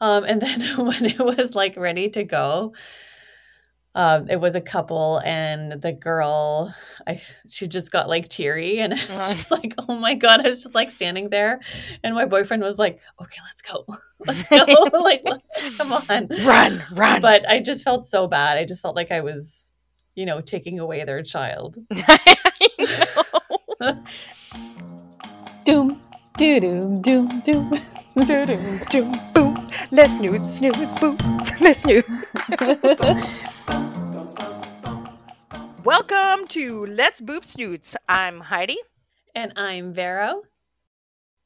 Um, and then when it was like ready to go, um, it was a couple, and the girl, I she just got like teary, and I was Uh. just like, oh my god, I was just like standing there, and my boyfriend was like, okay, let's go, let's go, like come on, Run, run. but I just felt so bad. I just felt like I was, you know, taking away their child. Doom, doo doom, doom, doom. Doo-doo, doom, boom. Let's snooze, snooze, boom. Let's snooze. Welcome to Let's Boop Snoots. I'm Heidi, And I'm Vero.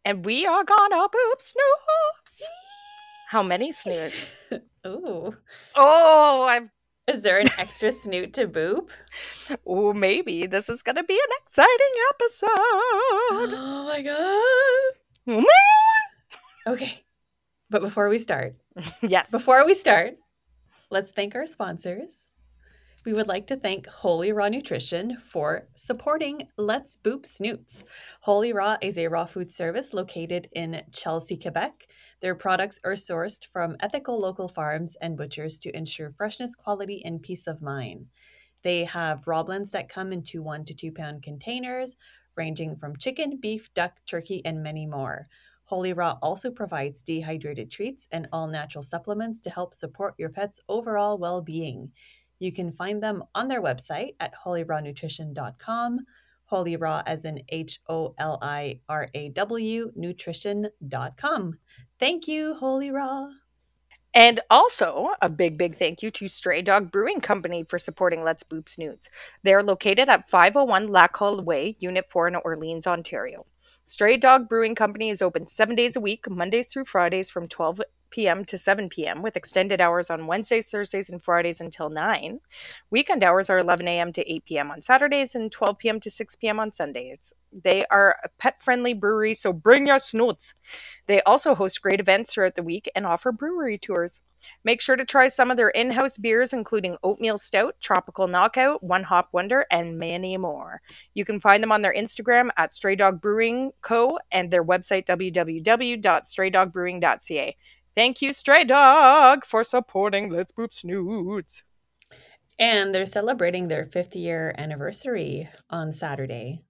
and we are gonna boop snoops. How many snoots? Ooh. Oh, I've Is there an extra snoot to boop? oh maybe this is gonna be an exciting episode. Oh my god. Oh my Okay. But before we start, yes. before we start, let's thank our sponsors. We would like to thank Holy Raw Nutrition for supporting Let's Boop Snoots. Holy Raw is a raw food service located in Chelsea, Quebec. Their products are sourced from ethical local farms and butchers to ensure freshness, quality, and peace of mind. They have raw blends that come into one to two pound containers, ranging from chicken, beef, duck, turkey, and many more. Holy Raw also provides dehydrated treats and all natural supplements to help support your pet's overall well being. You can find them on their website at holirawnutrition.com. Holy Raw as in H O L I R A W nutrition.com. Thank you, Holy Raw. And also, a big, big thank you to Stray Dog Brewing Company for supporting Let's Boop Snoots. They are located at 501 Lacolle Way, Unit 4 in Orleans, Ontario. Stray Dog Brewing Company is open seven days a week, Mondays through Fridays from 12 p.m. to 7 p.m., with extended hours on Wednesdays, Thursdays, and Fridays until 9. Weekend hours are 11 a.m. to 8 p.m. on Saturdays and 12 p.m. to 6 p.m. on Sundays. They are a pet friendly brewery, so bring your snoots. They also host great events throughout the week and offer brewery tours. Make sure to try some of their in house beers, including Oatmeal Stout, Tropical Knockout, One Hop Wonder, and many more. You can find them on their Instagram at Stray Dog Brewing Co. and their website www.straydogbrewing.ca. Thank you, Stray Dog, for supporting Let's Boop Snoots. And they're celebrating their fifth year anniversary on Saturday.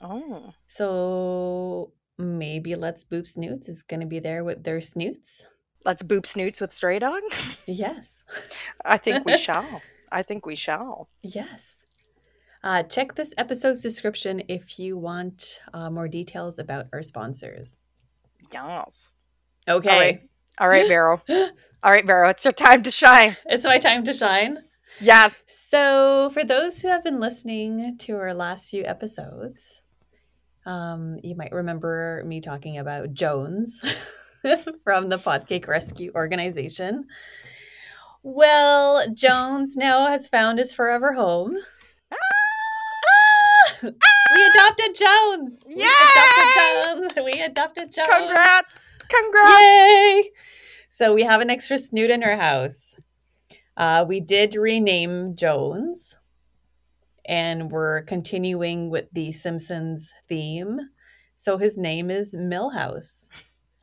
Oh, So maybe Let's Boop Snoots is going to be there with their snoots. let's boop snoots with Stray Dog? Yes. I think we shall. I think we shall. Yes. Uh, check this episode's description if you want uh, more details about our sponsors. Yes. Okay. All right, Vero. All right, Vero, it's your time to shine. It's my time to shine. Yes. So, for those who have been listening to our last few episodes, um, you might remember me talking about Jones from the Potcake Rescue Organization. Well, Jones now has found his forever home. Ah! We adopted Jones. We adopted Jones. We adopted Jones. Congrats. Congrats. Yay! So we have an extra snoot in our house. Uh, we did rename Jones, and we're continuing with the Simpsons theme. So his name is Milhouse.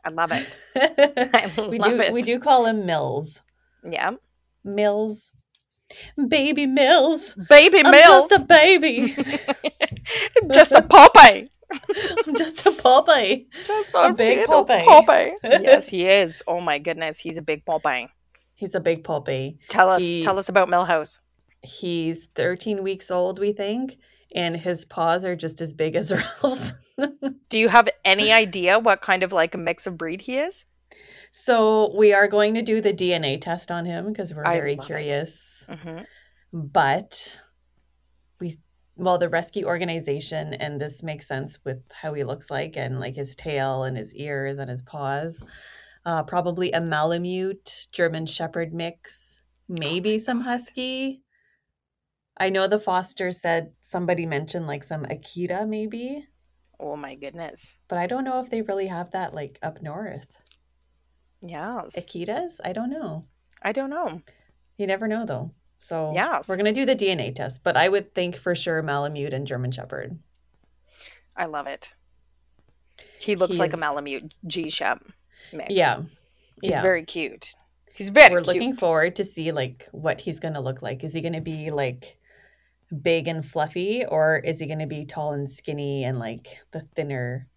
I love it. I we do it. we do call him Mills. Yeah. Mills. Baby Mills. Baby I'm Mills. just a baby. Just a Popeye. I'm just a puppy. Just A big little Popeye. Popeye. yes, he is. Oh my goodness, he's a big Popeye. He's a big puppy. Tell us, He- tell us about Milhouse. He's 13 weeks old, we think, and his paws are just as big as Ralph's. Do you have any idea what kind of like a mix of breed he is? so we are going to do the DNA test on him because we're very curious. hmm But well, the rescue organization, and this makes sense with how he looks like and like his tail and his ears and his paws. Uh, probably a Malamute German Shepherd mix, maybe some Husky. I know the foster said somebody mentioned like some Akita maybe, Oh my goodness. but I don't know if they really have that like up north. yeah Akitas? I don't know. I don't know. You never know though. So Yes. we're gonna do the DNA test, but I would think for sure Malamute and German Shepherd. I love it. He looks like a Malamute G Shep mix. Yeah. He's Yeah. very cute. He's very We're cute. looking forward to see like what he's going to look like. Is he going to be like big and fluffy or is he going to be tall and skinny and like the thinner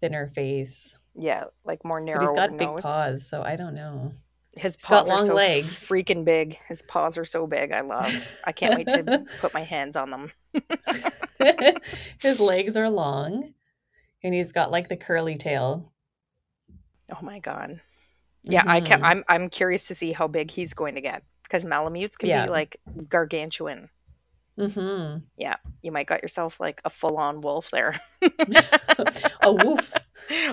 thinner face? yeah, like more But narrow he's got big paws, so I don't know. His He's got paws are so legs. freaking big. His paws are so big. I love. I can't wait to put my hands on them. His legs are long and he's got like the curly tail. Oh my god. Yeah, I can. I'm I'm curious to see how big he's going to get because Malamutes can Yeah. be like gargantuan. Mhm. Yeah, you might got yourself like a full-on wolf there. A woof.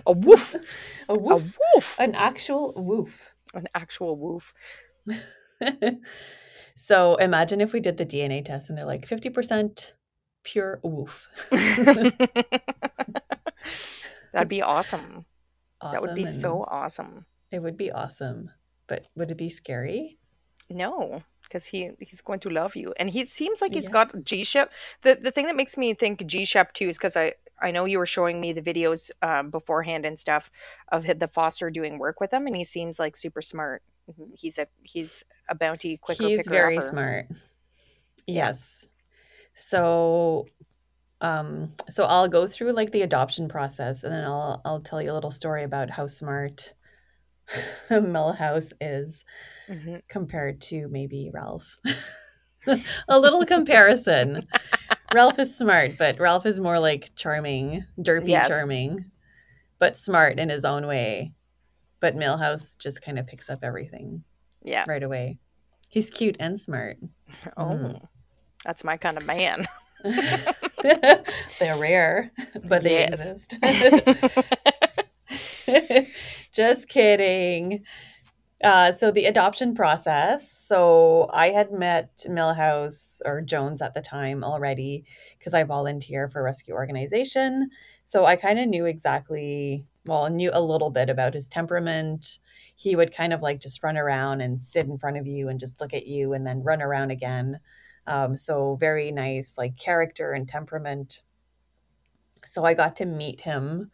a woof. A A woof. woof. An actual woof. An actual woof. so imagine if we did the DNA test and they're like 50% pure woof. That'd be awesome. That would be so awesome. It would be awesome. But would it be scary? No, because he he's going to love you, and he seems like he's Yeah. got G Shep. The the thing that makes me think G Shep too is because I I know you were showing me the videos um, beforehand and stuff of the foster doing work with him, and he seems like super smart. Mhm. He's a he's a bounty quicker. He's very upper. smart. Yes. So um so I'll go through like the adoption process and then I'll I'll tell you a little story about how smart Milhouse is Mhm. compared to maybe Ralph. a little comparison. Ralph is smart, but Ralph is more like charming, derpy Yes. charming, but smart in his own way. But Milhouse just kind of picks up everything Yeah. right away. He's cute and smart. Oh, Mhm. that's my kind of man. They're rare, but they Yes. exist. Just kidding. Uh, so the adoption process. So I had met Milhouse or Jones at the time already because I volunteer for rescue organization. So I kind of knew exactly, well, knew a little bit about his temperament. He would kind of like just run around and sit in front of you and just look at you and then run around again. Um, so very nice, like character and temperament. So I got to meet him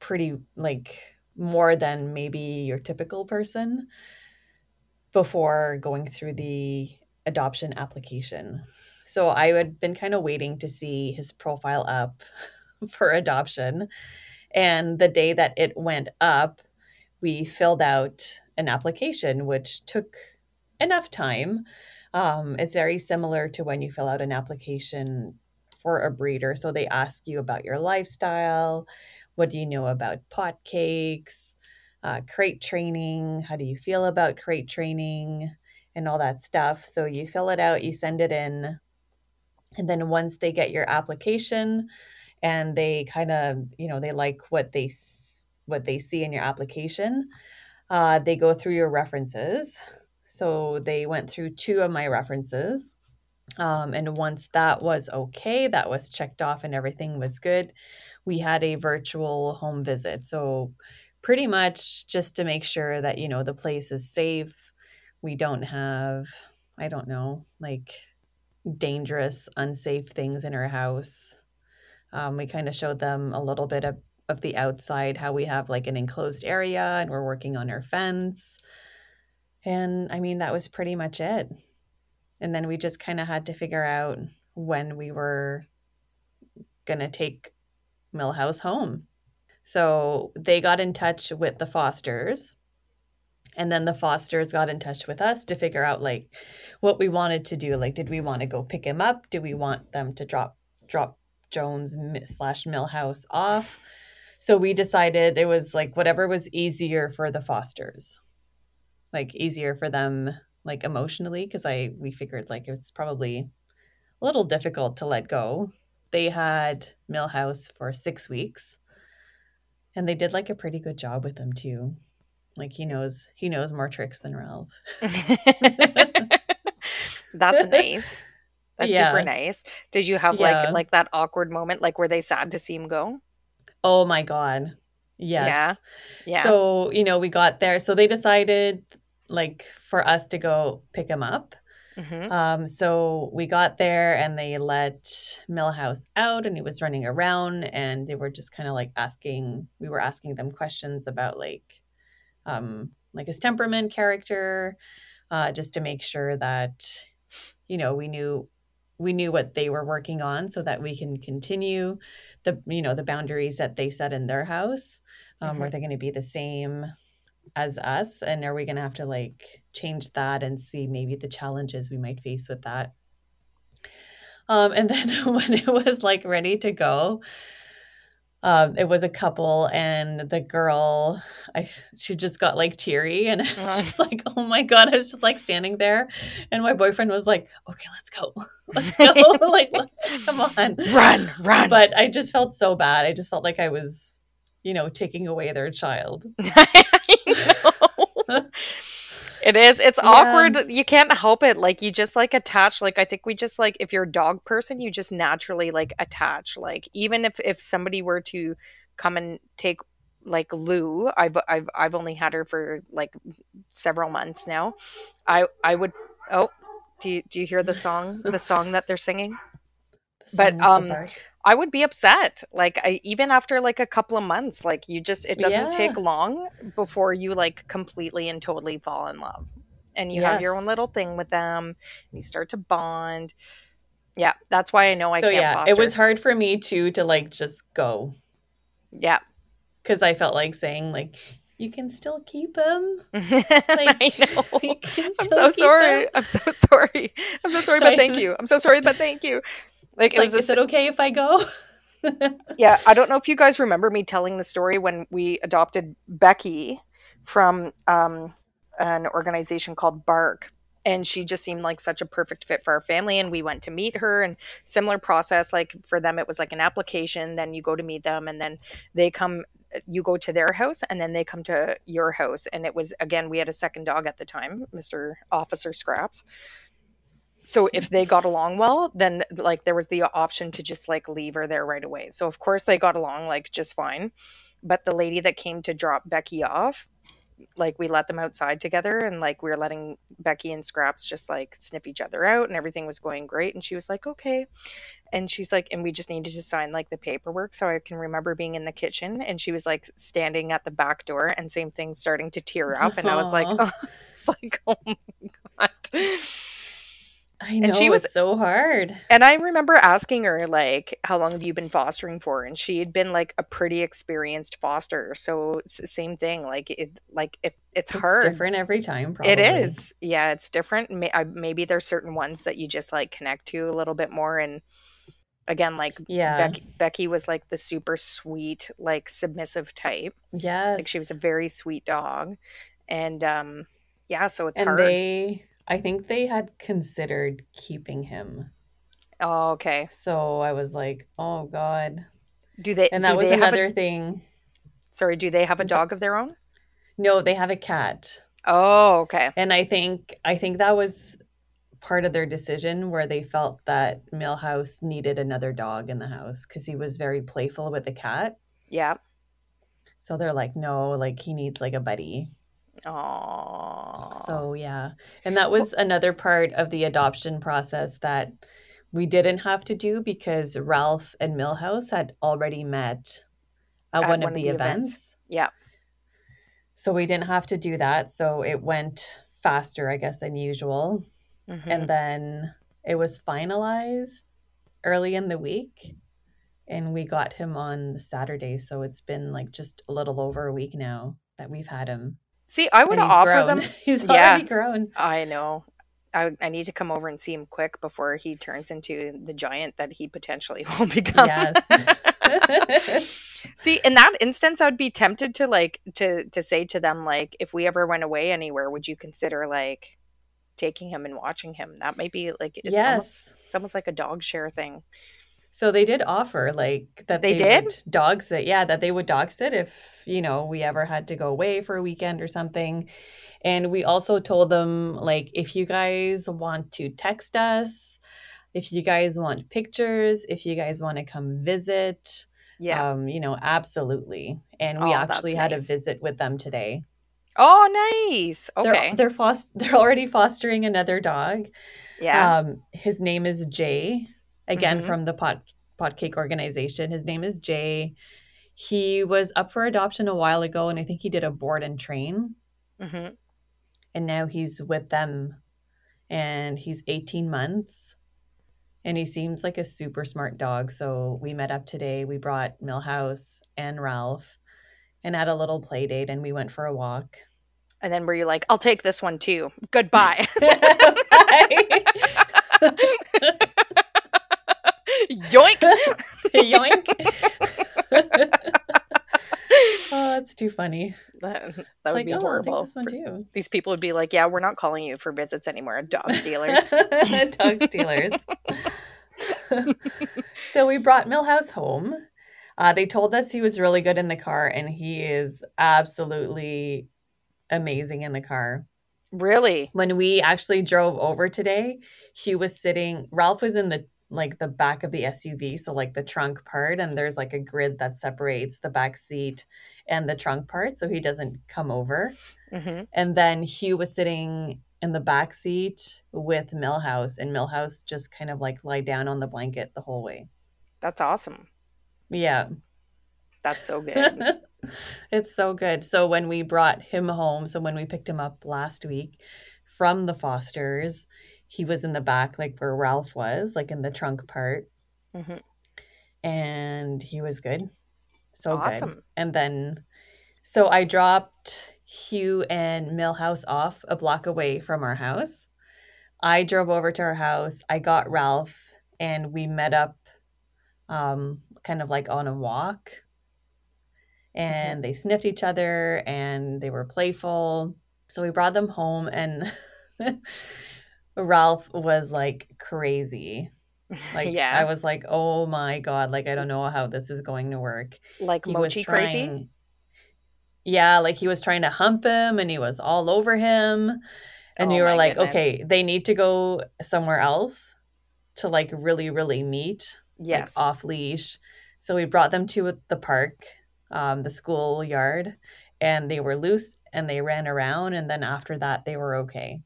pretty like more than maybe your typical person before going through the adoption application. So I had been kind of waiting to see his profile up for adoption. And the day that it went up, we filled out an application, which took enough time. Um, it's very similar to when you fill out an application for a breeder. So they ask you about your lifestyle. What do you know about pot cakes, uh, crate training? How do you feel about crate training and all that stuff? So you fill it out, you send it in. And then once they get your application and they kind of, you know, they like what they what they see in your application, uh, they go through your references. So they went through two of my references. Um, and once that was okay, that was checked off and everything was good, we had a virtual home visit. So pretty much just to make sure that, you know, the place is safe. We don't have, I don't know, like dangerous, unsafe things in our house. Um, we kind of showed them a little bit of, of the outside, how we have like an enclosed area and we're working on our fence. And I mean, that was pretty much it. And then we just kind of had to figure out when we were going to take Milhouse home. So they got in touch with the Fosters. And then the Fosters got in touch with us to figure out like what we wanted to do. Like, did we want to go pick him up? Do we want them to drop drop Jones slash Milhouse off? So we decided it was like whatever was easier for the Fosters, like easier for them like emotionally because I we figured like it was probably a little difficult to let go. They had Milhouse for six weeks, and they did like a pretty good job with him too. Like he knows he knows more tricks than Ralph. That's nice. That's Yeah. super nice. Did you have Yeah. like like that awkward moment, like were they sad to see him go? Oh my god. Yes. Yeah. So, you know, we got there. So they decided like for us to go pick him up. Mhm. Um, so we got there and they let Milhouse out and he was running around and they were just kind of like asking, we were asking them questions about like um, like his temperament, character, uh, just to make sure that you know we knew we knew what they were working on so that we can continue the you know the boundaries that they set in their house um, Mhm. are they going to be the same as us and are we going to have to like change that and see maybe the challenges we might face with that? Um, and then when it was like ready to go um, it was a couple and the girl I, she just got like teary and i was just like oh my god i was just like standing there and my boyfriend was like okay let's go. Let's go. Like come on. Run, run. but i just felt so bad. I just felt like i was you know taking away their child It is. It's Yeah. awkward. You can't help it. Like you just like attach. Like I think we just like if you're a dog person, you just naturally like attach. Like even if if somebody were to come and take like Lou, I've I've I've only had her for like several months now. I I would. Oh, do you do you hear the song? The song that they're singing? The But, the um, bark. I would be upset. Like I, even after like a couple of months, like you just it doesn't Yeah. take long before you like completely and totally fall in love. And you have your own little thing with them and you start to bond. Yeah, that's why I know I so can't yeah foster. it was hard for me too to like just go Yeah. because i felt like saying like you can still keep him I know. I'm so sorry. him. I'm so sorry. I'm so sorry, but thank you. I'm so sorry, but thank you. Like It's it like, this is it okay if I go? yeah, I don't know if you guys remember me telling the story when we adopted Becky from um, an organization called Bark. And she just seemed like such a perfect fit for our family. And we went to meet her and similar process. Like for them, it was like an application. Then you go to meet them and then they come, you go to their house and then they come to your house. And it was, again, we had a second dog at the time, Mr. Officer Scraps so if they got along well then like there was the option to just like leave her there right away. So of course they got along like just fine. But the lady that came to drop becky off like we let them outside together and like we were letting becky and scraps just like sniff each other out and everything was going great. And she was like okay. And she's like and we just needed to sign like the paperwork so i can remember being in the kitchen. And she was like standing at the back door and same thing starting to tear up. And i was like oh, it's like oh my god I know And she was- so hard. And I remember asking her, like, how long have you been fostering for? And she had been like a pretty experienced foster. So it's the same thing. Like it, like it, it's, It's hard. different every time. Probably. It is. Yeah, it's different. Maybe there's certain ones that you just like connect to a little bit more. And again, like Yeah. Becky, Becky was like the super sweet, like submissive type. Yeah. Like she was a very sweet dog. And um, yeah, so it's and hard. they, I think they had considered keeping him. oh, okay. So I was like, oh god. Do they? And do that was they have another A, thing. sorry. Do they have a dog of their own? No, they have a cat. Oh, okay. And I think I think that was part of their decision where they felt that Milhouse needed another dog in the house because he was very playful with the cat. Yeah. So they're like, no, like he needs like a buddy. Oh. So yeah. And that was another part of the adoption process that we didn't have to do because Ralph and Milhouse had already met at, one, of the, events. Yeah. So we didn't have to do that. So it went faster, I guess, than usual. Mhm. and then it was finalized early in the week and we got him on saturday so it's been like just a little over a week now that we've had him See, I would offer grown. them. he's Yeah. already grown I know. I, I need to come over and see him quick before he turns into the giant that he potentially will become. yes see, in that instance, I would be tempted to like to to say to them like, if we ever went away anywhere, would you consider like taking him and watching him? That might be like it's almost yes it's almost like a dog share thing. So they did offer like that They did? would dog sit yeah that they would dog sit if you know we ever had to go away for a weekend or something and we also told them like if you guys want to text us if you guys want pictures if you guys want to come visit Yeah. um you know absolutely and we Oh, actually had a visit with them today oh, nice. they're Okay. they're fost- they're already fostering another dog yeah. um, his name is Jay. Again, Mhm. from the pot pot cake organization. His name is Jay. He was up for adoption a while ago, and I think he did a board and train, hmm and now he's with them, and he's 18 months. And he seems like a super smart dog. So we met up today. We brought Milhouse and Ralph and had a little play date, and we went for a walk. And then were you like, I'll take this one too. Goodbye. Yoink. Yoink. oh, that's too funny. That, that would like, be oh, horrible. this one too. These people would be like, yeah, we're not calling you for visits anymore, dog stealers. Dog stealers. so we brought Milhouse home. Uh, they told us he was really good in the car, and he is absolutely amazing in the car. really? When we actually drove over today, he was sitting. Ralph was in the like the back of the SUV, so like the trunk part, and there's like a grid that separates the back seat and the trunk part, so he doesn't come over. hmm And then Hugh was sitting in the back seat with Milhouse, and Milhouse just kind of like lie down on the blanket the whole way. That's awesome. Yeah. That's so good. it's so good. So when we brought him home, so when we picked him up last week from the Fosters, he was in the back, like where Ralph was, like in the trunk part, hmm and he was good. So good. Awesome. And then, so I dropped Hugh and Milhouse off a block away from our house. I drove over to our house. I got Ralph, and we met up, um, kind of like on a walk. And they sniffed each other, and they were playful. So we brought them home, and Ralph was like crazy. Like yeah. I was like, oh my god, like I don't know how this is going to work. like He mochi crazy. Yeah, like he was trying to hump him and he was all over him. And Oh you were like, goodness. okay, they need to go somewhere else to like really, really meet, Yes. like off leash. So we brought them to the park, um, the school yard, and they were loose and they ran around. And then after that, they were okay.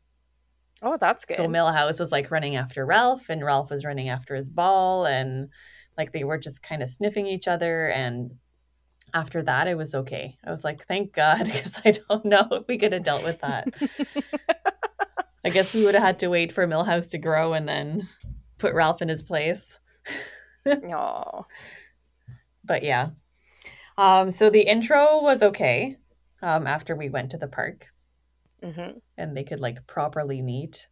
Oh, that's good. So Milhouse was like running after Ralph, and Ralph was running after his ball, and like they were just kind of sniffing each other. And after that, it was okay. I was like, thank God, because I don't know if we could have dealt with that. I guess we would have had to wait for Milhouse to grow and then put Ralph in his place. oh, But yeah. Um, so the intro was okay um, after we went to the park. Hmm and they could like properly meet.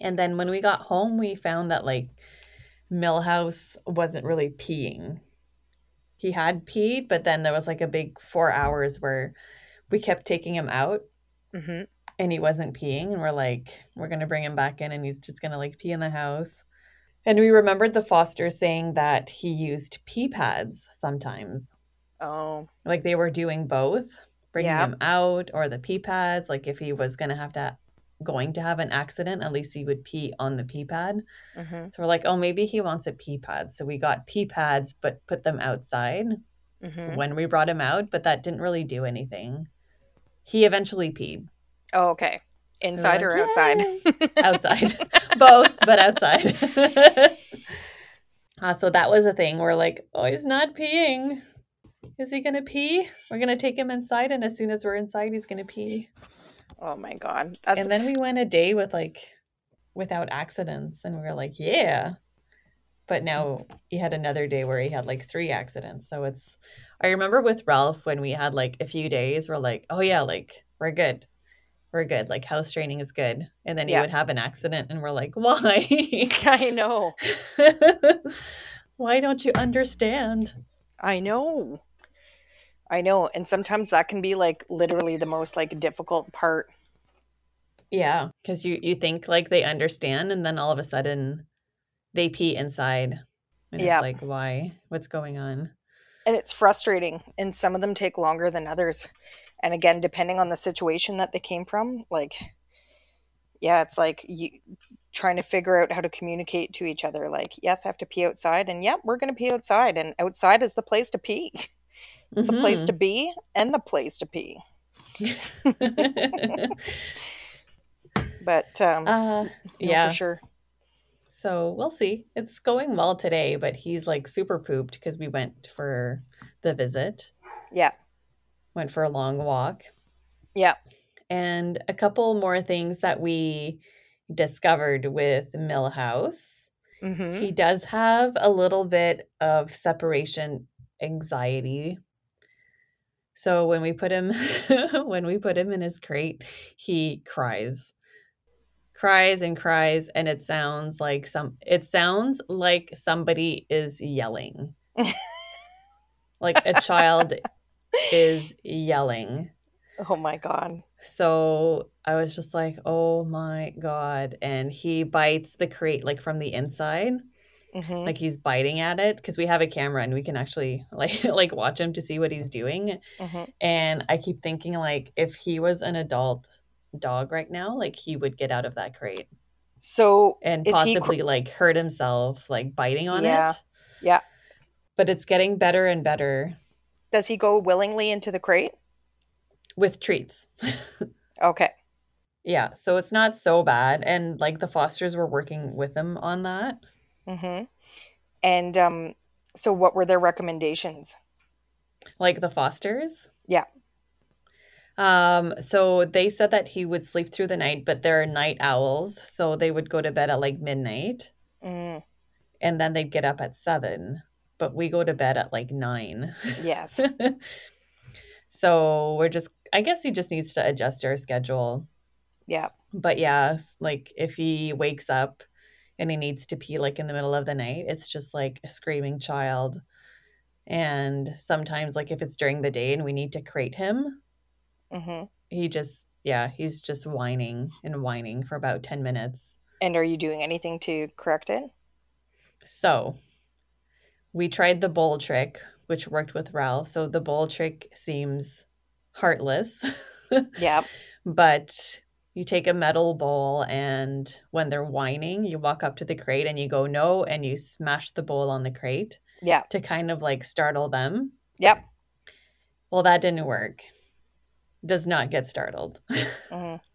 And then when we got home, we found that like Milhouse wasn't really peeing. He had peed, but then there was like a big four hours where we kept taking him out hmm and he wasn't peeing. And we're like, we're going to bring him back in and he's just going to like pee in the house. And we remembered the foster saying that he used pee pads sometimes Oh, like they were doing both bringing him out or the pee pads like if he was going to have to going to have an accident at least he would pee on the pee pad hmm so we're like oh maybe he wants a pee pad so we got pee pads but put them outside hmm when we brought him out but that didn't really do anything. He eventually peed. Oh, okay. So Inside or like, outside? Outside. Both but outside. Uh, so that was a thing. We're like oh he's not peeing is he gonna pee? We're gonna take him inside and as soon as we're inside he's gonna pee. Oh my god, that's and then we went a day with like without accidents and we were like yeah. But now he had another day where he had like three accidents. So it's i remember with ralph when we had like a few days we're like oh yeah like we're good. We're good. Like house training is good. And then he Yeah. would have an accident and we're like why? I know. why don't you understand? I know. I know. And sometimes that can be like literally the most like difficult part. yeah because you you think like they understand and then all of a sudden they pee inside and Yeah. it's like why what's going on And it's frustrating. And some of them take longer than others. And again, depending on the situation that they came from, like, yeah, it's like you trying to figure out how to communicate to each other. Like, yes, I have to pee outside. And yep, we're going to pee outside. And outside is the place to pee. It's the place to be and the place to pee. But um, uh yeah for sure. so we'll see it's going well today but he's like super pooped because we went for the visit Yeah. Went for a long walk. Yeah. And a couple more things that we discovered with Milhouse. Mm-hmm. He does have a little bit of separation anxiety. So when we put him when we put him in his crate, he cries. Cries and cries and it sounds like some it sounds like somebody is yelling. like a child is yelling. Oh my god. So I was just like, oh my God. And he bites the crate like from the inside. Mm-hmm. Like he's biting at it because we have a camera and we can actually like like watch him to see what he's doing. mm-hmm. And I keep thinking like if he was an adult dog right now, like he would get out of that crate So and Is he cr- possibly like hurt himself like biting on Yeah. it. Yeah. But it's getting better and better does he go willingly into the crate? with treats. Okay. yeah, so it's not so bad and like the fosters were working with him on that. Mm-hmm. And um, so what were their recommendations? like the fosters Yeah. um so they said that he would sleep through the night but they're night owls so they would go to bed at like midnight Mm, and then they'd get up at seven but we go to bed at like nine yes. so we're just i guess he just needs to adjust our schedule Yeah. but yeah like if he wakes up and he needs to pee like in the middle of the night it's just like a screaming child and sometimes like if it's during the day and we need to crate him Mm-hmm. he just yeah he's just whining and whining for about 10 minutes And are you doing anything to correct it? so we tried the bowl trick which worked with ralph so the bowl trick seems heartless Yeah. but you take a metal bowl and when they're whining you walk up to the crate and you go no and you smash the bowl on the crate Yeah. to kind of like startle them Yep. well that didn't work does not get startled hmm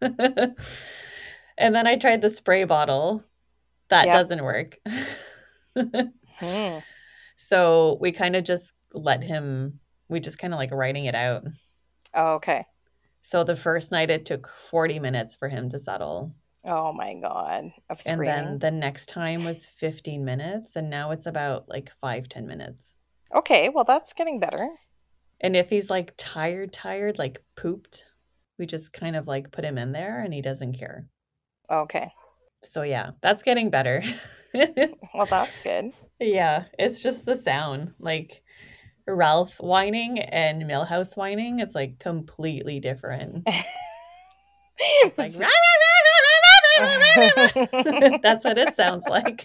and then I tried the spray bottle. That Yep. doesn't work. Hmm. so we kind of just let him, we just kind of like writing it out. Oh, okay. So the first night it took 40 minutes for him to settle. Oh my god. Of And then the next time was 15 minutes. And now it's about like five ten minutes. Okay, well that's getting better. And if he's like tired, tired, like pooped, we just kind of like put him in there and he doesn't care. Okay. So yeah, that's getting better. Well that's good. Yeah, it's just the sound. Like Ralph whining and Milhouse whining, it's like completely different. It's like that's what it sounds like.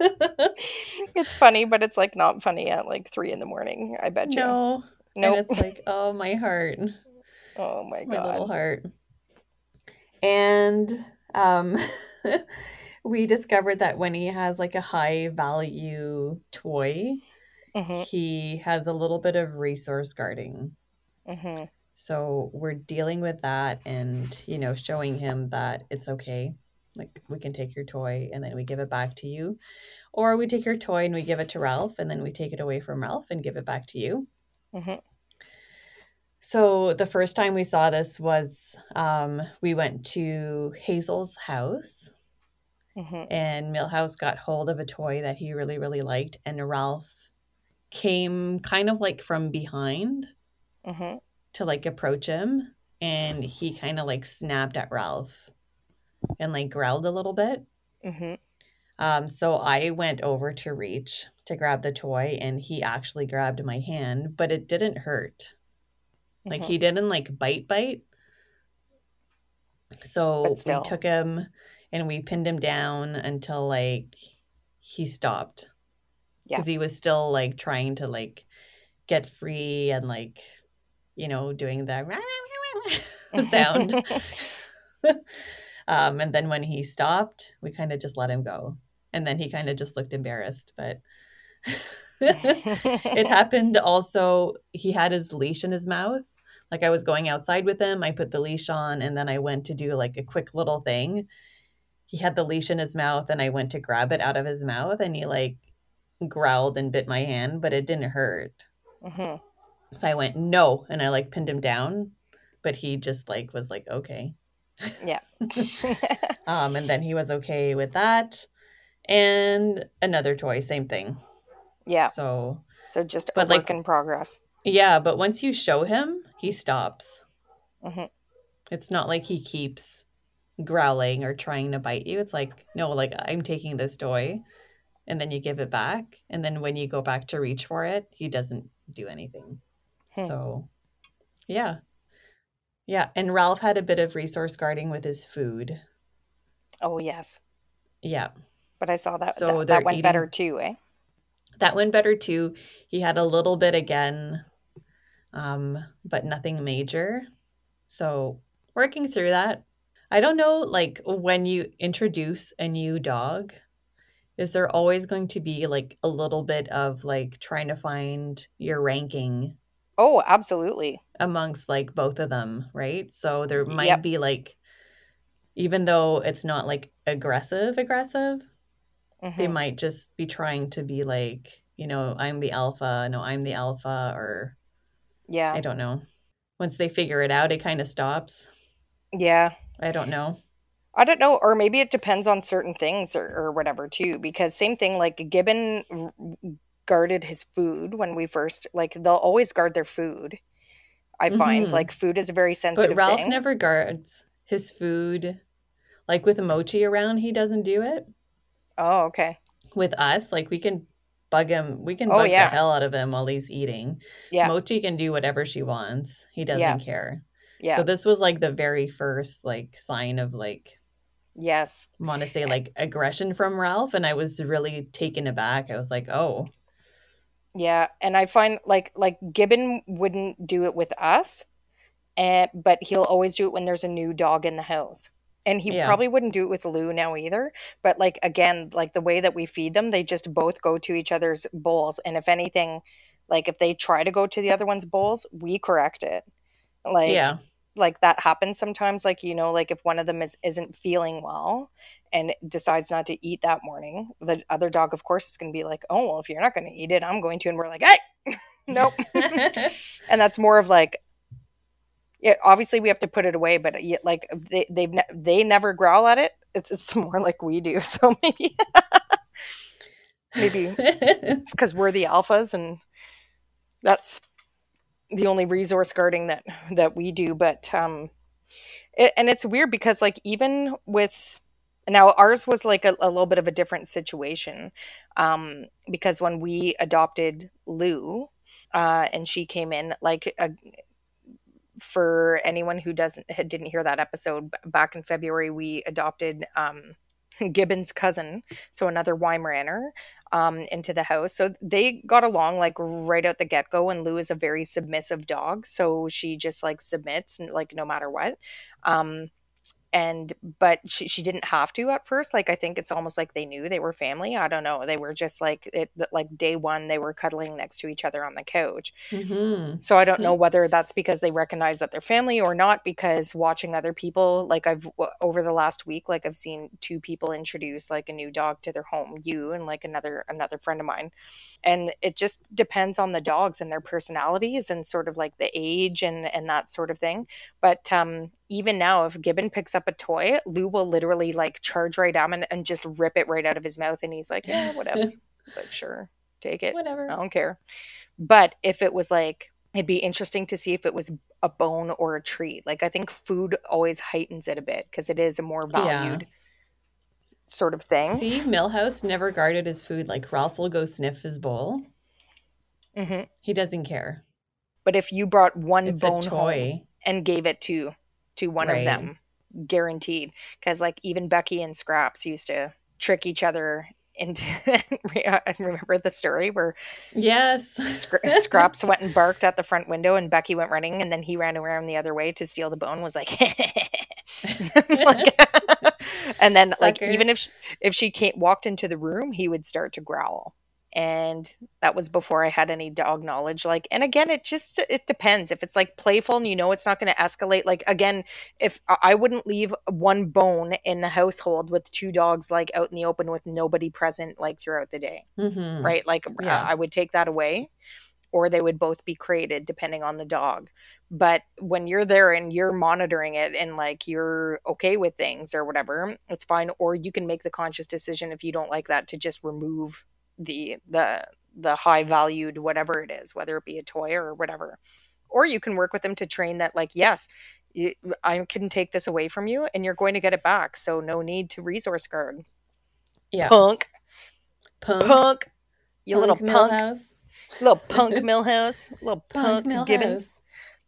it's funny, but it's like not funny at like three in the morning. I bet you. no. Nope. And it's like, oh my heart. oh my My little heart. And um we discovered that when he has like a high value toy, hmm he has a little bit of resource guarding. hmm So we're dealing with that and, you know, showing him that it's okay. Like we can take your toy and then we give it back to you. Or we take your toy and we give it to Ralph and then we take it away from Ralph and give it back to you. hmm So the first time we saw this was um, we went to Hazel's house hmm and Milhouse got hold of a toy that he really, really liked. And Ralph came kind of like from behind hmm to like approach him and he kind of like snapped at Ralph and like growled a little bit. hmm Um, so I went over to reach to grab the toy and he actually grabbed my hand, but it didn't hurt. Like Mhm. he didn't like bite bite. So we took him and we pinned him down until like he stopped. Yeah. Because he was still like trying to like get free and like, you know, doing the sound. um, and then when he stopped, we kind of just let him go. And then he kind of just looked embarrassed, but it happened also he had his leash in his mouth like i was going outside with him i put the leash on and then i went to do like a quick little thing he had the leash in his mouth and i went to grab it out of his mouth and he like growled and bit my hand but it didn't hurt hmm So I went, no. And I like pinned him down, but he just like was like, okay. Yeah. Um, and then he was okay with that. And another toy, same thing. yeah. So So just a But, work like- in progress. yeah, but once you show him, he stops. Mhm. It's not like he keeps growling or trying to bite you. It's like, no, like I'm taking this toy. And then you give it back. And then when you go back to reach for it, he doesn't do anything. Hmm. So, yeah. Yeah. And Ralph had a bit of resource guarding with his food. Oh yes. Yeah. But I saw that So that, that went eating- better too, eh? That went better too. He had a little bit again, um, but nothing major. So, working through that. I don't know, like, when you introduce a new dog, is there always going to be like a little bit of like trying to find your ranking Oh, absolutely. amongst like both of them, right? So there might Yep. be like, even though it's not like aggressive, aggressive, they Mhm. might just be trying to be like, you know, I'm the alpha, no, I'm the alpha, or Yeah. I don't know. Once they figure it out, it kind of stops. Yeah. I don't know. I don't know, or maybe it depends on certain things or, or whatever too. Because same thing, like Gibbon guarded his food when we first like they'll always guard their food. I find Mhm. like food is a very sensitive. But Ralph thing. never guards his food. Like with Mochi around, he doesn't do it. oh, okay. With us, like we can bug him, we can Oh, bug yeah. the hell out of him while he's eating. Yeah. Mochi can do whatever she wants. He doesn't Yeah. care. Yeah. So this was like the very first like sign of like yes. want to say like aggression from Ralph and I was really taken aback. I was like, "Oh, Yeah, and I find like like Gibbon wouldn't do it with us, and but he'll always do it when there's a new dog in the house. And he Yeah. probably wouldn't do it with Lou now either. But like again, like the way that we feed them, they just both go to each other's bowls. And if anything, like if they try to go to the other one's bowls, we correct it. Like yeah. Like that happens sometimes like you know like if one of them is isn't feeling well and decides not to eat that morning the other dog of course is going to be like oh well if you're not going to eat it i'm going to and we're like hey nope. And that's more of like yeah obviously we have to put it away but yet like they they've ne- they never growl at it. It's it's more like we do so maybe. Maybe. It's because we're the alphas and that's the only resource guarding that that we do but um it, and it's weird because like even with now ours was like a, a little bit of a different situation um because when we adopted lou uh and she came in like a, for anyone who doesn't didn't hear that episode back in february we adopted um gibbon's cousin so another weimaraner um, into the house. So they got along like right out the get go. And Lou is a very submissive dog, so she just like submits like no matter what. Um, and but she, she didn't have to at first like i think it's almost like they knew they were family i don't know they were just like it like day one they were cuddling next to each other on the couch hmm so I don't know whether that's because they recognize that they're family or not. Because watching other people, like I've over the last week, like I've seen two people introduce like a new dog to their home, you and like another another friend of mine, and it just depends on the dogs and their personalities and sort of like the age and and that sort of thing. But um, even now, if Gibbon picks up a toy, Lou will literally like charge right at him and, and just rip it right out of his mouth, and he's like, "Yeah, whatever." it's like, "Sure, take it." Whatever. I don't care. But if it was like, it'd be interesting to see if it was a bone or a treat. Like, I think food always heightens it a bit because it is a more Yeah. valued sort of thing. See, Milhouse never guarded his food. Like Ralph will go sniff his bowl. hmm He doesn't care. But if you brought one It's bone a home toy. and gave it to to one Right. of them, guaranteed. Because like even Becky and Scraps used to trick each other into. I remember the story where Yes. Scra- Scraps went and barked at the front window, and Becky went running, and then he ran around the other way to steal the bone. Was like, like and then like even if she, if she came, walked into the room, he would start to growl. And that was before I had any dog knowledge. Like, and again, it just it depends. If it's like playful and you know it's not going to escalate. Like again, if I wouldn't leave one bone in the household with two dogs like out in the open with nobody present like throughout the day Mhm. right? Like Yeah. uh, I would take that away. or they would both be created depending on the dog. But when you're there and you're monitoring it and like you're okay with things or whatever, it's fine. Or you can make the conscious decision if you don't like that to just remove the the the high valued whatever it is, whether it be a toy or whatever. Or you can work with them to train that like yes, you, I can take this away from you and you're going to get it back. So no need to resource guard. Yeah. Punk, Punk. punk, you little Punk punk, Milhouse. little punk Milhouse, little Punk punk, Gibbons.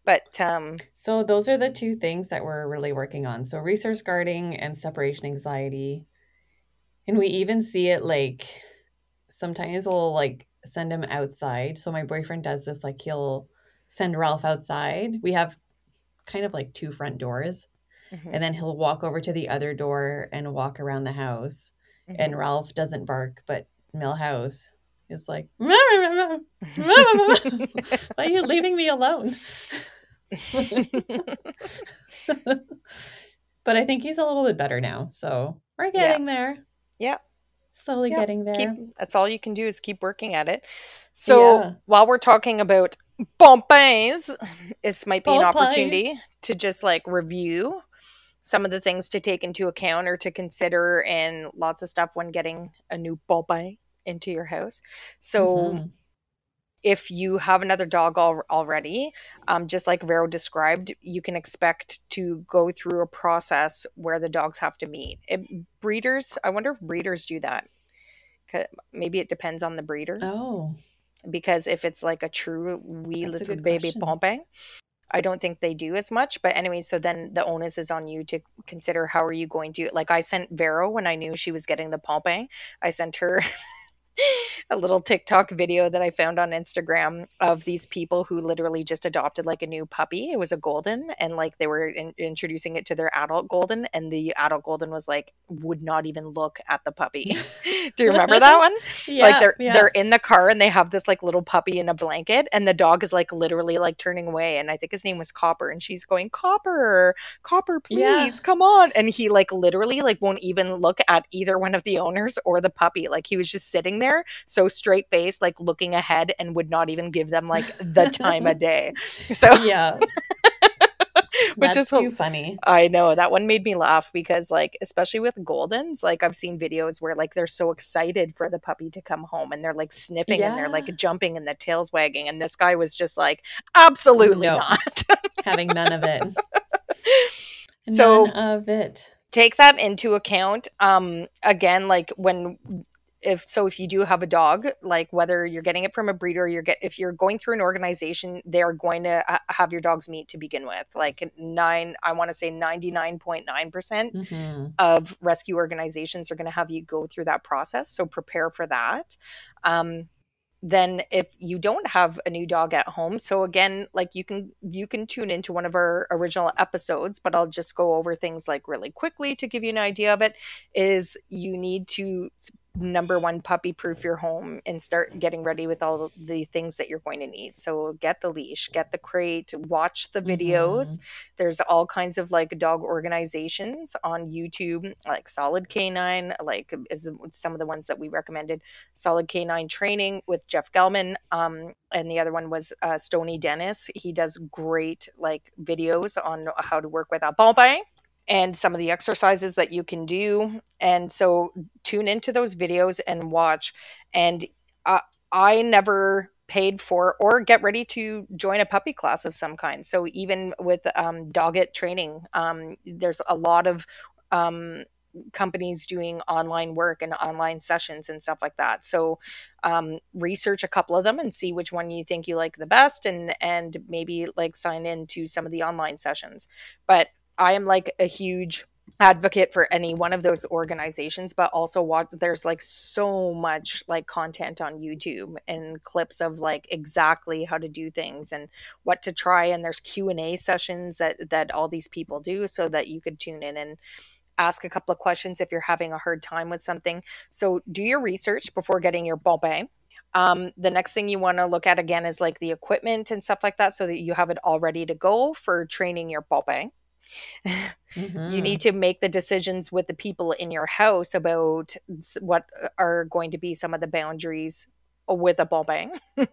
But um, So those are the two things that we're really working on. So resource guarding and separation anxiety. And we even see it like sometimes we'll like send him outside. So my boyfriend does this like he'll send Ralph outside. We have kind of like two front doors mhm, and then he'll walk over to the other door and walk around the house and mhm. Ralph doesn't bark but Milhouse is like why are you leaving me alone? but I think he's a little bit better now. So we're Yeah. getting there. Yeah. Slowly Yeah, getting there. keep that's all you can do is keep working at it. So Yeah. while we're talking about Pompey's, this might be an opportunity to just like review some of the things to take into account or to consider and lots of stuff when getting a new Pompey into your house. So Mhm. If you have another dog al- already, um, just like Vero described, you can expect to go through a process where the dogs have to meet. It, breeders, I wonder if breeders do that. Maybe it depends on the breeder Oh, because if it's like a true wee That's little baby. Pompey, I don't think they do as much. But anyway, so then the onus is on you to consider how are you going to like I sent Vero when I knew she was getting the Pompey. I sent her a little TikTok video that I found on Instagram of these people who literally just adopted like a new puppy. It was a golden, and like they were in- introducing it to their adult golden, and the adult golden was like would not even look at the puppy. Do you remember that one? yeah. like they're yeah. they're in the car and they have this like little puppy in a blanket and the dog is like literally like turning away and I think his name was Copper and she's going Copper Copper please Yeah. come on and he like literally like won't even look at either one of the owners or the puppy like he was just sitting there so straight faced like looking ahead and would not even give them like the time of day so yeah. which That's is too funny. I know that one made me laugh because, like, especially with Goldens, like I've seen videos where like they're so excited for the puppy to come home and they're like sniffing and they're like jumping and the tail's wagging, and this guy was just like, absolutely No. not. Having none of it. So- none of it. Take that into account. Um, again, like when if so if you do have a dog like whether you're getting it from a breeder you're get if you're going through an organization they're going to ha- have your dogs meet to begin with like nine i want to say 99.9 percent Mhm. of rescue organizations are going to have you go through that process. So prepare for that. Um, then if you don't have a new dog at home so again like you can you can tune into one of our original episodes but i'll just go over things like really quickly to give you an idea of it is you need to number one puppy proof your home and start getting ready with all the things that you're going to need. So get the leash get the crate watch the videos. There's all kinds of like dog organizations on youtube like solid canine like is some of the ones that we recommended solid canine training with jeff gellman um, and the other one was uh, stonnie dennis. He does great like videos on how to work with a ball and some of the exercises that you can do. And so tune into those videos and watch. And uh, i never paid for or get ready to join a puppy class of some kind. So even with um, doggett training um, there's a lot of um, companies doing online work and online sessions and stuff like that. So um, research a couple of them and see which one you think you like the best and and maybe like sign in to some of the online sessions. But i am like a huge advocate for any one of those organizations but also watch there's like so much like content on youtube and clips of like exactly how to do things and what to try and there's q&a sessions that that all these people do so that you could tune in and ask a couple of questions if you're having a hard time with something. So do your research before getting your ball bang. Um, the next thing you want to look at again is like the equipment and stuff like that so that you have it all ready to go for training your ball bang you need to make the decisions with the people in your house about what are going to be some of the boundaries with a ball bang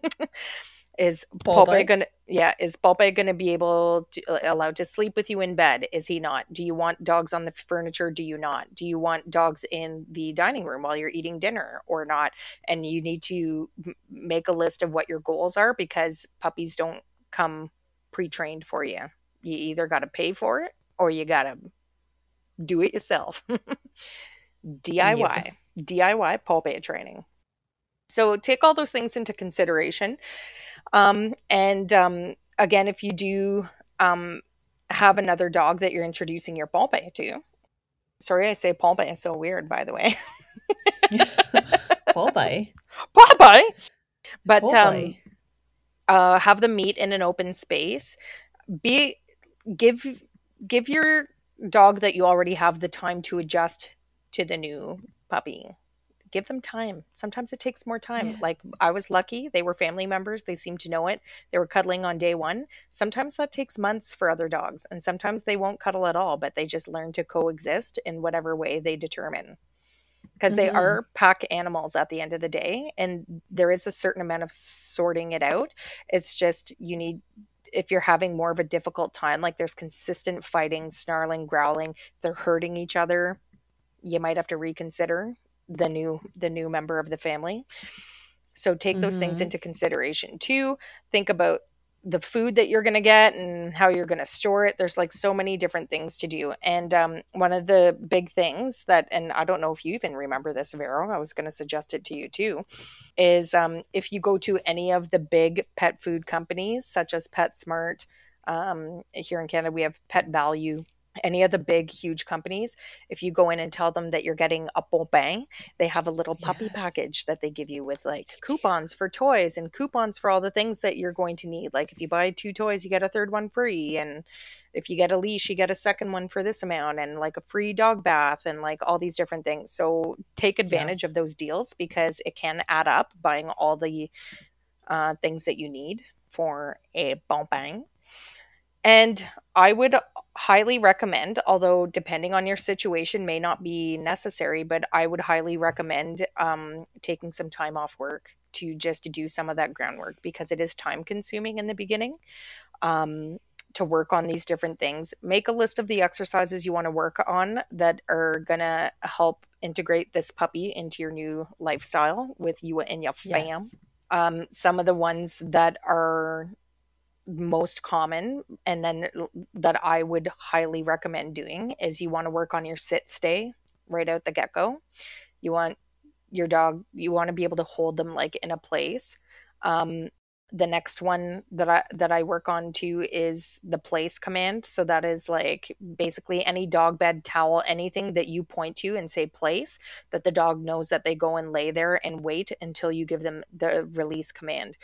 Is Pulpe gonna yeah, is Pulpe gonna be able to uh, allowed to sleep with you in bed? Is he not? Do you want dogs on the furniture? Do you not? Do you want dogs in the dining room while you're eating dinner or not? And you need to m- make a list of what your goals are because puppies don't come pre-trained for you. You either got to pay for it or you got to do it yourself. DIY. DIY Pulpe training. So take all those things into consideration. Um, and um, again, if you do um, have another dog that you're introducing your Pulpe to, sorry, I say Pulpe is so weird, by the way. Boy. Pulpe! But um, uh, have them meet in an open space. Be give give your dog that you already have the time to adjust to the new puppy. Give them time. Sometimes it takes more time. Like I was lucky; they were family members. They seemed to know it. They were cuddling on day one. Sometimes that takes months for other dogs, and sometimes they won't cuddle at all. But they just learn to coexist in whatever way they determine because they Mhm. are pack animals at the end of the day and there is a certain amount of sorting it out it's just you need if you're having more of a difficult time like there's consistent fighting snarling growling they're hurting each other you might have to reconsider the new the new member of the family so take those things Mhm. into consideration too think about the food that you're going to get and how you're going to store it there's like so many different things to do and um, one of the big things that and i don't know if you even remember this vero i was going to suggest it to you too is um, if you go to any of the big pet food companies such as petsmart um, here in canada we have pet value any of the big huge companies if you go in and tell them that you're getting a bon bang they have a little puppy Yes. package that they give you with like coupons for toys and coupons for all the things that you're going to need like if you buy two toys you get a third one free and if you get a leash you get a second one for this amount and like a free dog bath and like all these different things so take advantage Yes. of those deals because it can add up buying all the uh, things that you need for a bon bang and I would highly recommend, although depending on your situation may not be necessary, but I would highly recommend um, taking some time off work to just do some of that groundwork because it is time consuming in the beginning um, to work on these different things. Make a list of the exercises you want to work on that are going to help integrate this puppy into your new lifestyle with you and your fam Yes. um, some of the ones that are most common and then that I would highly recommend doing is you want to work on your sit stay right out the get go. You want your dog, you want to be able to hold them like in a place. Um, the next one that I that I work on too is the place command. So that is like basically any dog bed, towel, anything that you point to and say place, that the dog knows that they go and lay there and wait until you give them the release command.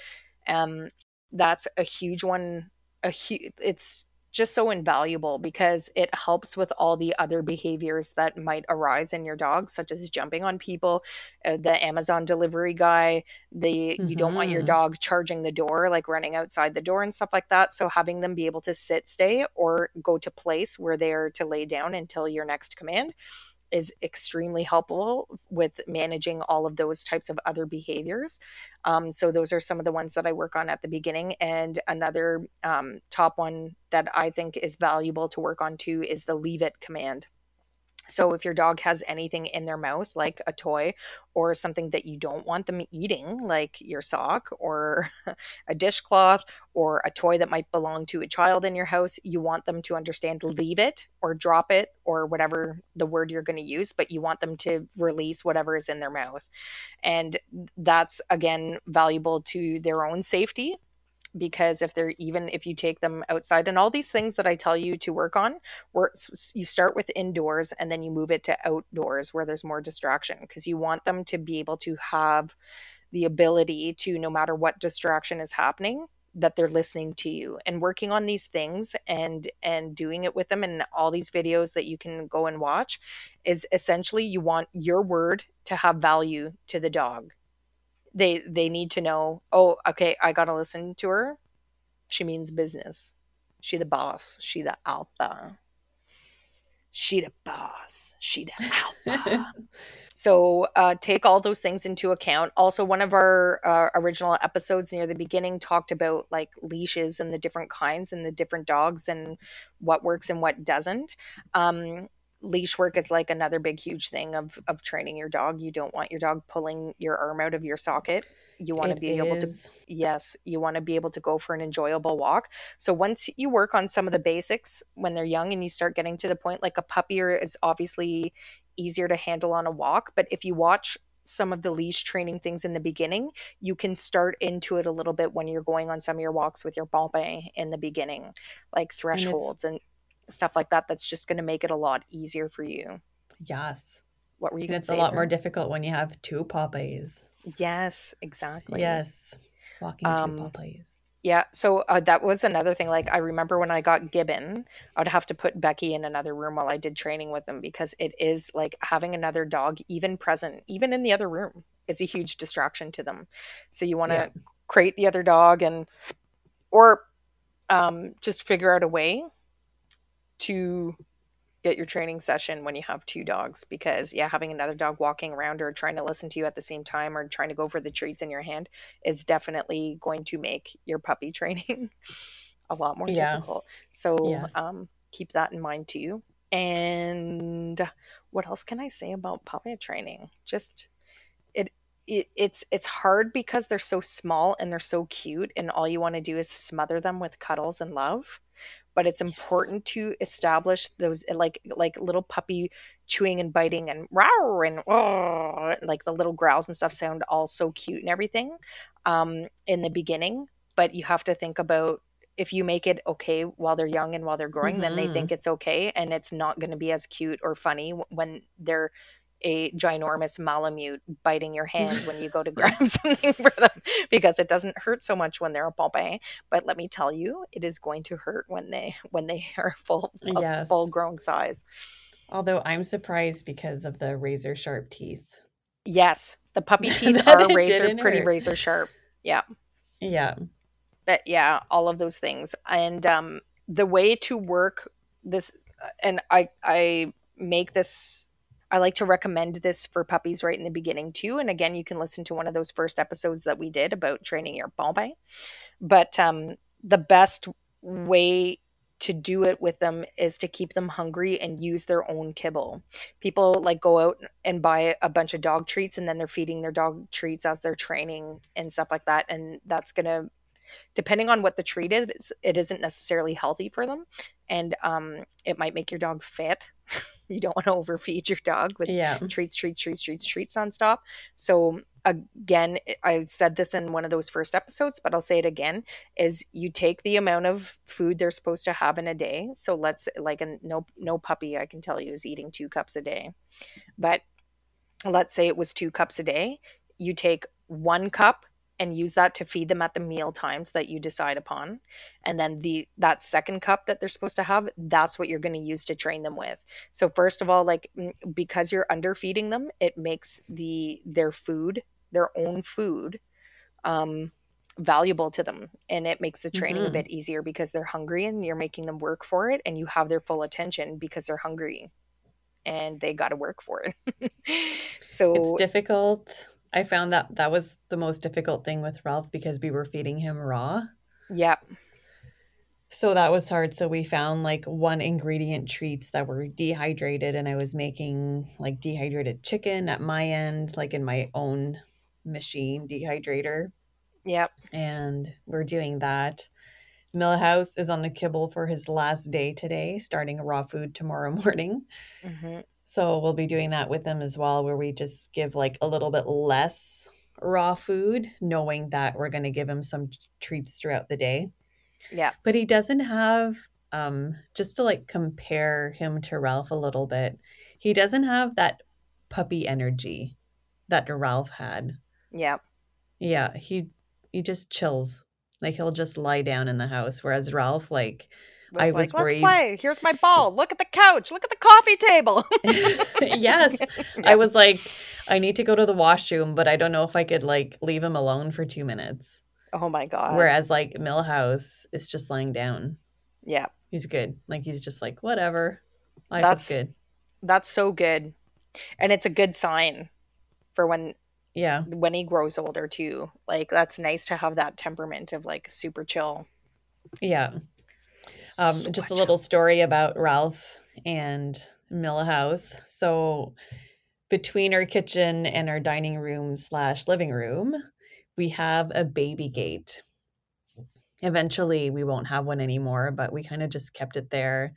Um, that's a huge one. A hu- it's just so invaluable because it helps with all the other behaviors that might arise in your dog, such as jumping on people, uh, the Amazon delivery guy, the you don't want your Mhm. dog charging the door, like running outside the door and stuff like that. So having them be able to sit, stay, or go to place where they are to lay down until your next command is extremely helpful with managing all of those types of other behaviors. Um, so those are some of the ones that I work on at the beginning. And another um, top one that I think is valuable to work on too is the leave it command. So if your dog has anything in their mouth, like a toy or something that you don't want them eating, like your sock or a dishcloth or a toy that might belong to a child in your house, you want them to understand leave it or drop it or whatever the word you're going to use, but you want them to release whatever is in their mouth. And that's again valuable to their own safety because if they're even if you take them outside and all these things that I tell you to work on, work you start with indoors and then you move it to outdoors where there's more distraction because you want them to be able to have the ability to no matter what distraction is happening that they're listening to you and working on these things and and doing it with them and all these videos that you can go and watch is essentially you want your word to have value to the dog they they need to know oh okay i gotta listen to her she means business she the boss she the alpha she the boss she the alpha. so uh, take all those things into account. Also, one of our uh, original episodes near the beginning talked about like leashes and the different kinds and the different dogs and what works and what doesn't. Um, leash work is like another big huge thing of of training your dog. You don't want your dog pulling your arm out of your socket. You want to be able to yes you want to be able to go for an enjoyable walk. So once you work on some of the basics when they're young and you start getting to the point like a puppy is obviously easier to handle on a walk but if you watch some of the leash training things in the beginning, you can start into it a little bit when you're going on some of your walks with your Bombay in the beginning, like thresholds and stuff like that. That's just going to make it a lot easier for you. Yes. What were you? It's a lot more difficult when you have two puppies. Yes, exactly. Yes. Walking um, two puppies. Yeah, so uh, that was another thing. Like I remember when I got Gibbon, I'd have to put Becky in another room while I did training with them because it is like having another dog, even present, even in the other room, is a huge distraction to them. So you want to yeah. crate the other dog and, or, um, just figure out a way to get your training session when you have two dogs because yeah having another dog walking around or trying to listen to you at the same time or trying to go for the treats in your hand is definitely going to make your puppy training a lot more yeah. difficult so yes. um, keep that in mind too and what else can i say about puppy training just it, it it's it's hard because they're so small and they're so cute and all you want to do is smother them with cuddles and love but it's important yes. to establish those eh, like like little puppy chewing and biting and row and oh, like the little growls and stuff sound all so cute and everything um, in the beginning but you have to think about if you make it okay while they're young and while they're growing mm-hmm. then they think mm-hmm. it's okay and it's not going to be as cute or funny when they're a ginormous malamute biting your hand when you go to grab something for them because it doesn't hurt so much when they're a pompey but let me tell you it is going to hurt when they when they are full yes. full grown size. Although i'm surprised because of the razor sharp teeth. Yes the puppy teeth are razor pretty hurt. razor sharp. Yeah. Yeah. But yeah all of those things. And um the way to work this and i i make this I like to recommend this for puppies right in the beginning too. And again, you can listen to one of those first episodes that we did about training your Bombay. But um, the best way to do it with them is to keep them hungry and use their own kibble. People like go out and buy a bunch of dog treats and then they're feeding their dog treats as they're training and stuff like that. And that's going to, depending on what the treat is, it isn't necessarily healthy for them. And um, it might make your dog fat you don't want to overfeed your dog with yeah. treats, treats, treats, treats, treats nonstop. So again, I said this in one of those first episodes, but I'll say it again: is you take the amount of food they're supposed to have in a day. So let's like a no no puppy, I can tell you, is eating two cups a day, but let's say it was two cups a day. You take one cup and use that to feed them at the meal times that you decide upon. And then the that second cup that they're supposed to have that's what you're going to use to train them with. So first of all like because you're underfeeding them it makes the their food their own food um valuable to them. And it makes the training mm-hmm. a bit easier because they're hungry and you're making them work for it and you have their full attention because they're hungry. And they got to work for it. So it's difficult I found that that was the most difficult thing with Ralph because we were feeding him raw. Yeah. So that was hard. So we found like one ingredient treats that were dehydrated, and I was making like dehydrated chicken at my end, like in my own machine dehydrator. Yep. And we're doing that. Milhouse is on the kibble for his last day today, starting raw food tomorrow morning. Mm-hmm. So we'll be doing that with them as well, where we just give like a little bit less raw food, knowing that we're going to give him some treats throughout the day. Yeah. But he doesn't have, um, just to like compare him to Ralph a little bit, he doesn't have that puppy energy that Ralph had. Yeah. Yeah. He, he just chills. Like he'll just lie down in the house. Whereas Ralph, like, was I like, was let's worried. play. Here's my ball. Look at the couch. Look at the coffee table. yes. I was like, I need to go to the washroom, but I don't know if I could like leave him alone for two minutes. Oh my god. Whereas like Milhouse is just lying down. Yeah. He's good. Like he's just like, whatever. Life That's, good. That's so good. And it's a good sign for when Yeah. when he grows older too. Like that's nice to have that temperament of like super chill. Yeah. Um, just a little story about Ralph and Milhouse. So, between our kitchen and our dining room slash living room, we have a baby gate. Eventually, we won't have one anymore, but we kind of just kept it there.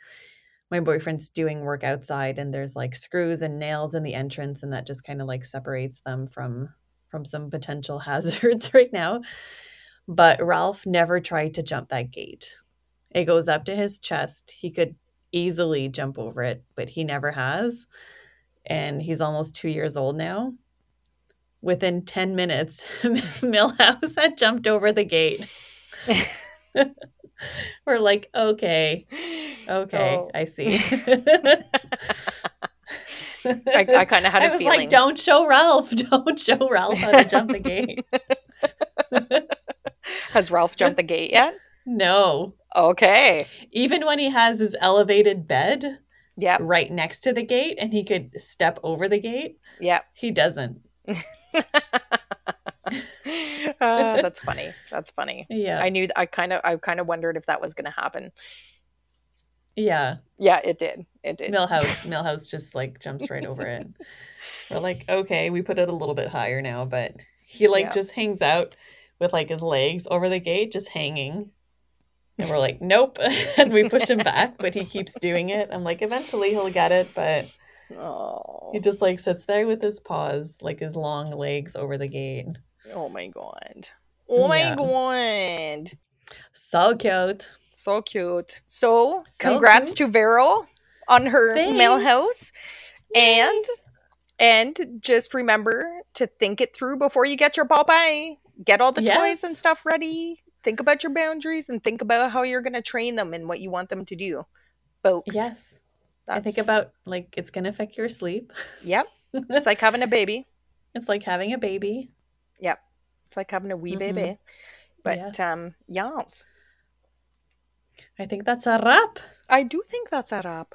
My boyfriend's doing work outside, and there's like screws and nails in the entrance, and that just kind of like separates them from from some potential hazards right now. But Ralph never tried to jump that gate. It goes up to his chest. He could easily jump over it, but he never has. And he's almost two years old now. Within 10 minutes, Milhouse had jumped over the gate. We're like, okay, okay, Oh. I see. I, I kind of had I a was feeling. like, don't show Ralph. Don't show Ralph how to jump the gate. Has Ralph jumped the gate yet? No. Okay. Even when he has his elevated bed yeah, right next to the gate and he could step over the gate, yeah, he doesn't. Ah, that's funny. That's funny. Yeah. I knew. I kind of. I kind of wondered if that was going to happen. yeah. Yeah, it did. It did. Milhouse Milhouse just like jumps right over it. We're like, okay, we put it a little bit higher now, but he like Yeah. just hangs out with like his legs over the gate, just hanging. And we're like, nope. and we pushed him back, but he keeps doing it. I'm like, eventually he'll get it, but Oh. he just like sits there with his paws, like his long legs over the gate. Oh my god. Oh my Yeah. god. So cute. So cute. So, So congrats cute. to Vero on her Thanks. Milhouse. Yay. And and just remember to think it through before you get your ball Popeye. Get all the toys and stuff ready. Think about your boundaries and think about how you're going to train them and what you want them to do. Folks. Yes. I think about like it's gonna affect your sleep. Yep. It's like having a baby. It's like having a baby. Yep it's like having a wee Mhm. baby. But Yes. um yes. I think that's a wrap. I do think that's a wrap.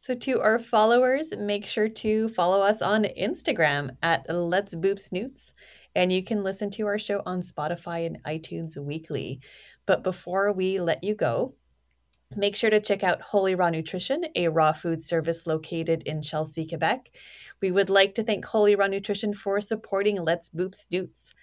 So, to our followers, make sure to follow us on Instagram at Let's Boop Snoots, and you can listen to our show on Spotify and iTunes weekly. But before we let you go, make sure to check out Holi Raw Nutrition, a raw food service located in Chelsea, Quebec. We would like to thank Holi Raw Nutrition for supporting Let's Boop Snoots.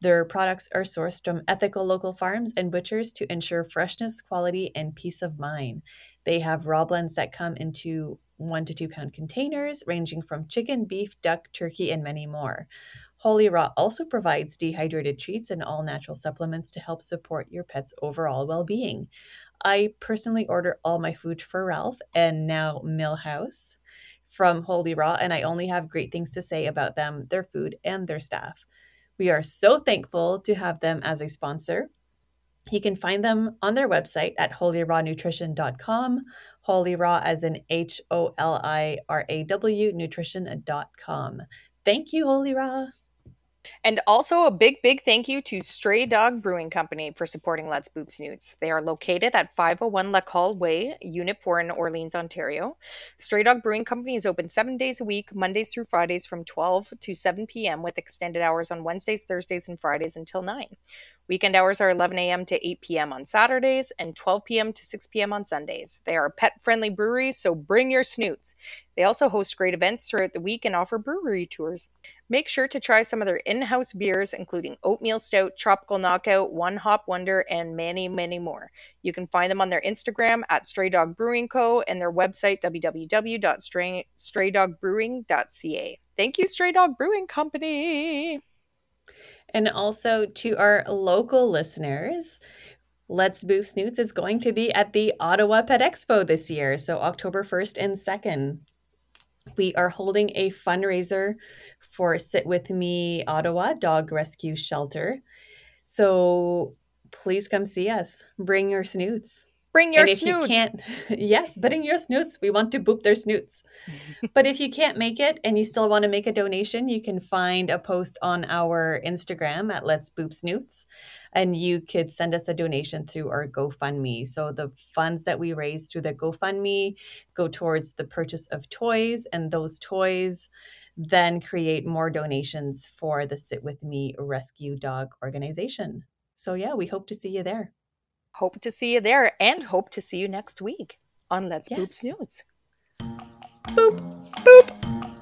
Their products are sourced from ethical local farms and butchers to ensure freshness, quality, and peace of mind. They have raw blends that come into one to two pound containers, ranging from chicken, beef, duck, turkey, and many more. Holi Raw also provides dehydrated treats and all natural supplements to help support your pet's overall well being. I personally order all my food for Ralph and now Milhouse from Holi Raw, and I only have great things to say about them, their food, and their staff. We are so thankful to have them as a sponsor. You can find them on their website at holirawnutrition.com, holi raw as in H O L I R A W nutrition.com. Thank you, Holi Raw. And also a big, big thank you to Stray Dog Brewing Company for supporting Let's Boop Snoots. They are located at 501 Lacolle Way, Unit 4 in Orleans, Ontario. Stray Dog Brewing Company is open seven days a week, Mondays through Fridays from 12 to 7 p.m., with extended hours on Wednesdays, Thursdays, and Fridays until 9. Weekend hours are 11 a.m. to 8 p.m. on Saturdays and 12 p.m. to 6 p.m. on Sundays. They are a pet friendly brewery, so bring your snoots. They also host great events throughout the week and offer brewery tours. Make sure to try some of their in house beers, including Oatmeal Stout, Tropical Knockout, One Hop Wonder, and many, many more. You can find them on their Instagram at Stray Dog Brewing Co. and their website www.straydogbrewing.ca. Thank you, Stray Dog Brewing Company. And also to our local listeners, Let's Boop Snoots is going to be at the Ottawa Pet Expo this year, so October 1st and 2nd. We are holding a fundraiser for Sit With Me Ottawa Dog Rescue Shelter. So please come see us. Bring your snoots. Bring your and snoots. you yes, bring your snoots. We want to boop their snoots. but if you can't make it and you still want to make a donation, you can find a post on our Instagram at Let's Boop Snoots, and you could send us a donation through our GoFundMe. So the funds that we raise through the GoFundMe go towards the purchase of toys, and those toys then create more donations for the Sit With Me Rescue Dog organization. So, yeah, we hope to see you there. Hope to see you there and hope to see you next week on Let's yes. Boop Snoots. Boop, boop.